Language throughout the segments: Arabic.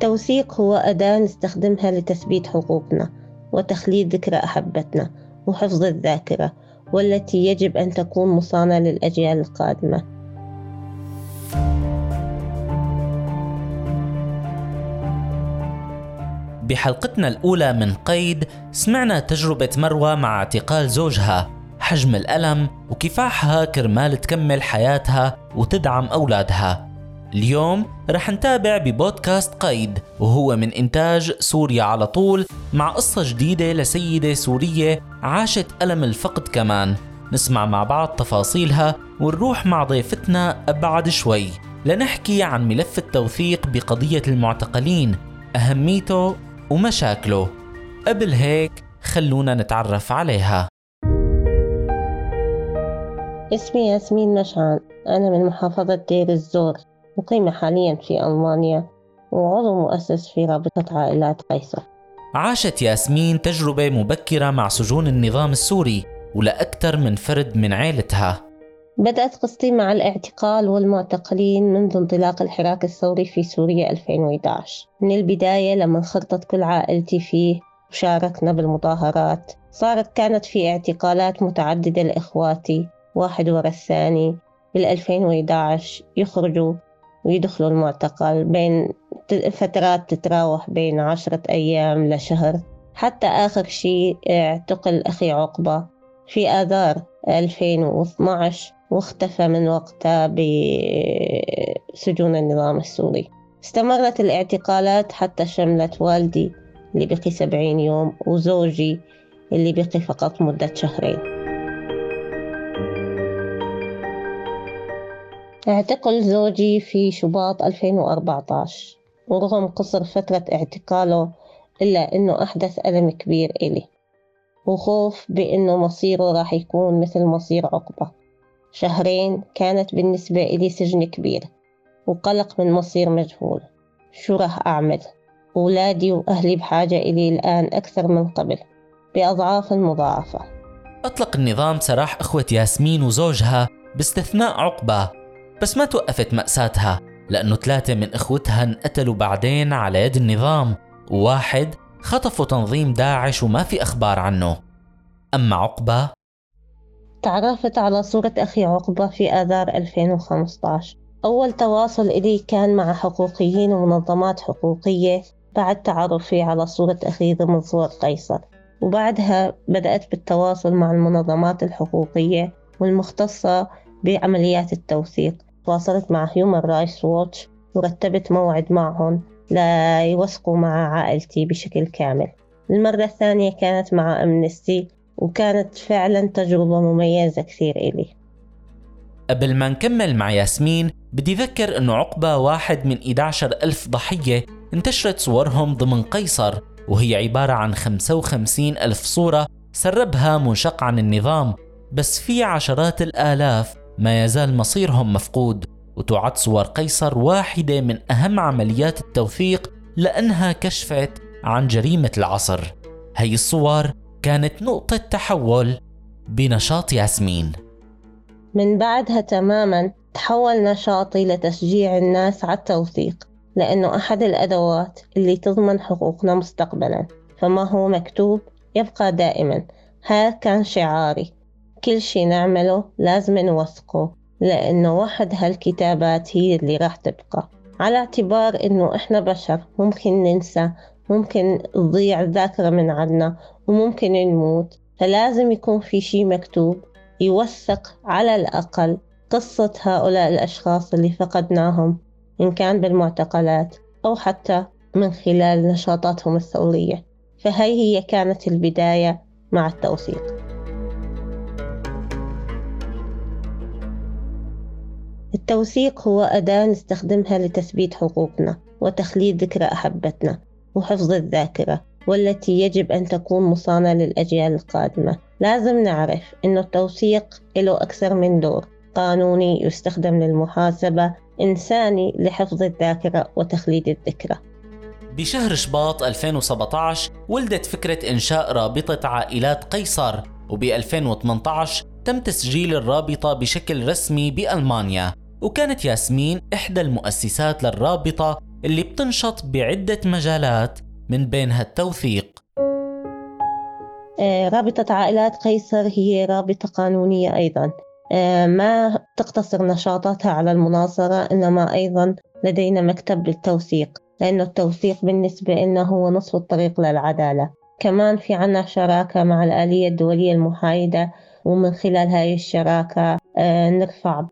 التوثيق هو أداة نستخدمها لتثبيت حقوقنا وتخليد ذكرى أحبتنا وحفظ الذاكرة والتي يجب أن تكون مصانة للأجيال القادمة. بحلقتنا الأولى من قيد سمعنا تجربة مروة مع اعتقال زوجها حجم الألم وكفاحها كرمال تكمل حياتها وتدعم أولادها. اليوم رح نتابع ببودكاست قيد وهو من إنتاج سوريا على طول مع قصة جديدة لسيدة سورية عاشت ألم الفقد كمان. نسمع مع بعض تفاصيلها ونروح مع ضيفتنا أبعد شوي لنحكي عن ملف التوثيق بقضية المعتقلين أهميته ومشاكله. قبل هيك خلونا نتعرف عليها. اسمي ياسمين نشعان أنا من محافظة دير الزور. مقيمة حاليا في ألمانيا وعضو مؤسس في رابطة عائلات قيصر. عاشت ياسمين تجربة مبكرة مع سجون النظام السوري ولأكثر من فرد من عائلتها بدأت قصتي مع الاعتقال والمعتقلين منذ انطلاق الحراك الثوري في سوريا 2011 من البداية لما انخرطت كل عائلتي فيه وشاركنا بالمظاهرات. صارت كانت في اعتقالات متعددة لإخواتي واحد ورا الثاني. بال 2011 يخرجوا ويدخلوا المعتقل بين فترات تتراوح بين عشرة أيام لشهر. حتى آخر شيء اعتقل أخي عقبة في آذار 2012 واختفى من وقتها بسجون النظام السوري. استمرت الاعتقالات حتى شملت والدي اللي بقي سبعين يوم وزوجي اللي بقي فقط مدة شهرين. اعتقل زوجي في شباط 2014 ورغم قصر فترة اعتقاله إلا أنه أحدث ألم كبير إلي وخوف بأنه مصيره راح يكون مثل مصير عقبة. شهرين كانت بالنسبة إلي سجن كبير وقلق من مصير مجهول. شو راح أعمل؟ أولادي وأهلي بحاجة إلي الآن أكثر من قبل بأضعاف مضاعفة أطلق النظام سراح أخوة ياسمين وزوجها باستثناء عقبة. بس ما توقفت مأساتها لأنه ثلاثة من إخوتها انقتلوا بعدين على يد النظام. وواحد خطفوا تنظيم داعش وما في أخبار عنه. أما عقبة؟ تعرفت على صورة أخي عقبة في آذار 2015 أول تواصل إلي كان مع حقوقيين ومنظمات حقوقية بعد تعرفي على صورة أخي ضمن صور قيصر. وبعدها بدأت بالتواصل مع المنظمات الحقوقية والمختصة بعمليات التوثيق. تواصلت مع هيومن رايتس ووتش ورتبت موعد معهم ليوثقوا مع عائلتي بشكل كامل. المرة الثانية كانت مع Amnesty وكانت فعلا تجربة مميزة كثير إلي. قبل ما نكمل مع ياسمين بدي ذكر أنه عقبة واحد من 11 ألف ضحية انتشرت صورهم ضمن قيصر وهي عبارة عن 55 ألف صورة سربها منشق عن النظام بس في عشرات الآلاف ما يزال مصيرهم مفقود وتعد صور قيصر واحدة من أهم عمليات التوثيق لأنها كشفت عن جريمة العصر. هي الصور كانت نقطة تحول بنشاط ياسمين. من بعدها تماما تحول نشاطي لتشجيع الناس على التوثيق لأنه أحد الأدوات اللي تضمن حقوقنا مستقبلا. فما هو مكتوب؟ يبقى دائما. هذا كان شعاري. كل شي نعمله لازم نوثقه لأنه واحد هالكتابات هي اللي راح تبقى. على اعتبار إنه إحنا بشر ممكن ننسى ممكن تضيع الذاكرة من عنا وممكن نموت. فلازم يكون في شي مكتوب يوثق على الأقل قصة هؤلاء الأشخاص اللي فقدناهم إن كان بالمعتقلات أو حتى من خلال نشاطاتهم الثورية. فهي هي كانت البداية مع التوثيق. التوثيق هو أداة نستخدمها لتثبيت حقوقنا وتخليد ذكرى أحبتنا وحفظ الذاكرة والتي يجب أن تكون مصانة للأجيال القادمة. لازم نعرف أن التوثيق له أكثر من دور. قانوني يستخدم للمحاسبة إنساني لحفظ الذاكرة وتخليد الذكرى. بشهر شباط 2017 ولدت فكرة إنشاء رابطة عائلات قيصر وب 2018 تم تسجيل الرابطة بشكل رسمي بألمانيا. وكانت ياسمين إحدى المؤسسات للرابطة اللي بتنشط بعدة مجالات من بينها التوثيق. آه، رابطة عائلات قيصر هي رابطة قانونية أيضا. آه، ما تقتصر نشاطاتها على المناصرة إنما أيضا لدينا مكتب للتوثيق لأنه التوثيق بالنسبة لنا هو نصف الطريق للعدالة. كمان في عنا شراكة مع الآلية الدولية المحايدة ومن خلال هاي الشراكة آه، نرفع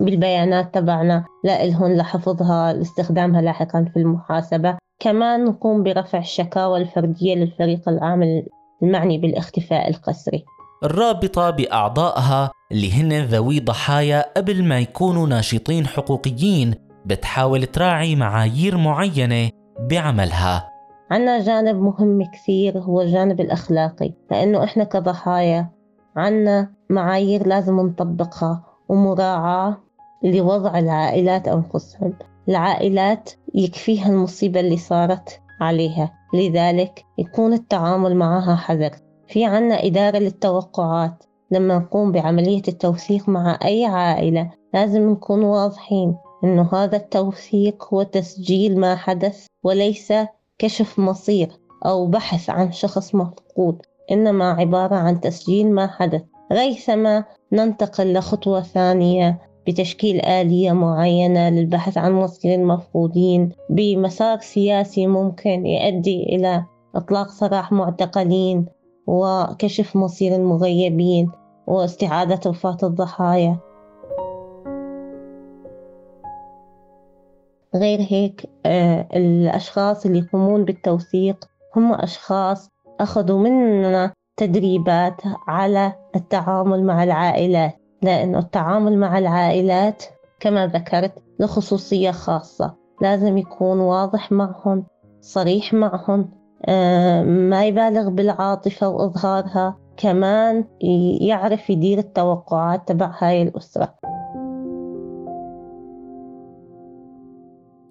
بالبيانات تبعنا لإلهن لحفظها لاستخدامها لاحقا في المحاسبة. كمان نقوم برفع الشكاوى الفردية للفريق العام المعني بالاختفاء القسري. الرابطة بأعضائها اللي هن ذوي ضحايا قبل ما يكونوا ناشطين حقوقيين بتحاول تراعي معايير معينة بعملها. عنا جانب مهم كثير هو الجانب الأخلاقي لأنه إحنا كضحايا عنا معايير لازم نطبقها ومراعاة لوضع العائلات أنفسهم. العائلات يكفيها المصيبة اللي صارت عليها لذلك يكون التعامل معها حذر. في عنا إدارة للتوقعات. لما نقوم بعملية التوثيق مع أي عائلة لازم نكون واضحين إنه هذا التوثيق هو تسجيل ما حدث وليس كشف مصير أو بحث عن شخص مفقود. إنما عبارة عن تسجيل ما حدث ريثما ننتقل لخطوة ثانية بتشكيل آلية معينة للبحث عن مصير المفقودين بمسار سياسي ممكن يؤدي إلى إطلاق سراح معتقلين وكشف مصير المغيبين واستعادة وفاة الضحايا. غير هيك آه، الأشخاص اللي يقومون بالتوثيق هم أشخاص أخذوا مننا تدريبات على التعامل مع العائلات لأنه التعامل مع العائلات كما ذكرت له خصوصية خاصة. لازم يكون واضح معهم صريح معهم آه، ما يبالغ بالعاطفة وإظهارها كمان يعرف يدير التوقعات تبع هاي الأسرة.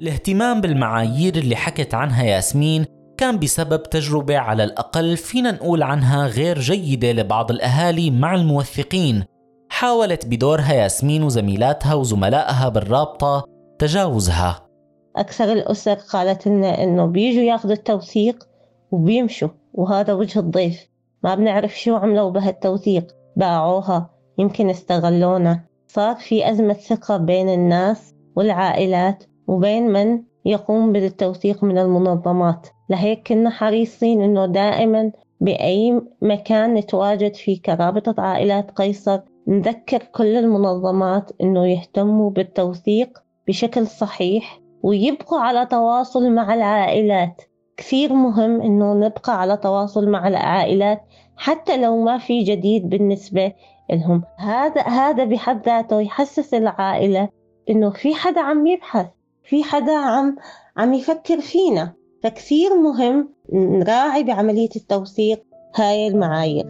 الاهتمام بالمعايير اللي حكت عنها ياسمين كان بسبب تجربة على الأقل فينا نقول عنها غير جيدة لبعض الأهالي مع الموثقين. حاولت بدورها ياسمين وزميلاتها وزملائها بالرابطة تجاوزها. أكثر الأسر قالت لنا إنه بيجوا ياخذوا التوثيق وبيمشوا وهذا وجه الضيف. ما بنعرف شو عملوا بهالتوثيق. باعوها يمكن استغلونا. صار في أزمة ثقة بين الناس والعائلات وبين من يقوم بالتوثيق من المنظمات. لهيك كنا حريصين إنه دائما بأي مكان نتواجد فيه كرابطة عائلات قيصر. نذكر كل المنظمات إنه يهتموا بالتوثيق بشكل صحيح ويبقوا على تواصل مع العائلات. كثير مهم إنه نبقى على تواصل مع العائلات حتى لو ما في جديد بالنسبة لهم. هذا هذا بحد ذاته يحسس العائلة إنه في حدا عم يبحث في حدا عم عم يفكر فينا. فكثير مهم نراعي بعملية التوثيق هاي المعايير.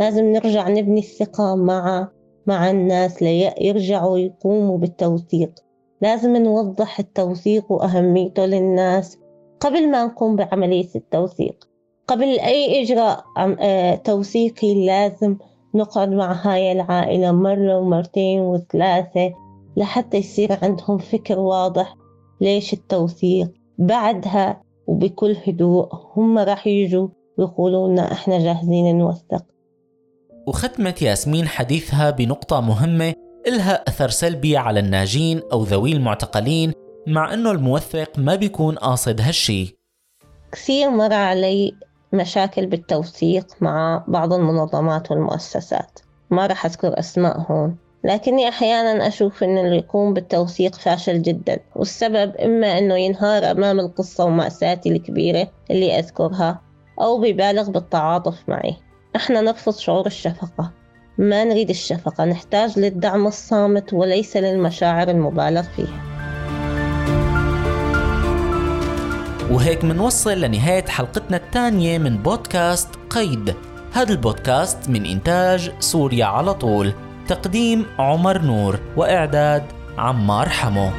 لازم نرجع نبني الثقة مع مع الناس ليرجعوا يقوموا بالتوثيق. لازم نوضح التوثيق وأهميته للناس قبل ما نقوم بعملية التوثيق. قبل أي إجراء آه، توثيقي لازم نقعد مع هاي العائلة مرة ومرتين وثلاثة لحتى يصير عندهم فكر واضح ليش التوثيق؟ بعدها وبكل هدوء هم راح يجوا ويقولوا لنا إحنا جاهزين نوثق. وختمت ياسمين حديثها بنقطة مهمة إلها أثر سلبي على الناجين أو ذوي المعتقلين مع أنه الموثق ما بيكون قاصد هالشي. كثير مر علي مشاكل بالتوثيق مع بعض المنظمات والمؤسسات. ما راح أذكر أسماء هون. لكني أحيانا أشوف أن يقوم بالتوثيق فاشل جدا والسبب إما أنه ينهار أمام القصة ومأساتي الكبيرة اللي أذكرها أو بيبالغ بالتعاطف معي. إحنا نرفض شعور الشفقة. ما نريد الشفقة نحتاج للدعم الصامت وليس للمشاعر المبالغ فيها. وهيك منوصل لنهاية حلقتنا الثانية من بودكاست قيد. هذا البودكاست من إنتاج سوريا على طول. تقديم عمر نور وإعداد عمار حمو.